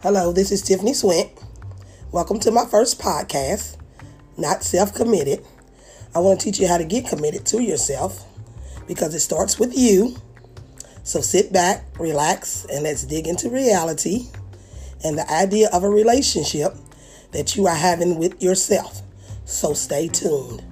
Hello, this is Tiffany Swint. Welcome to my first podcast, Not Self Committed. I want to teach you how to get committed to yourself because it starts with you. So sit back, relax, and let's dig into reality and the idea of a relationship that you are having with yourself. So stay tuned.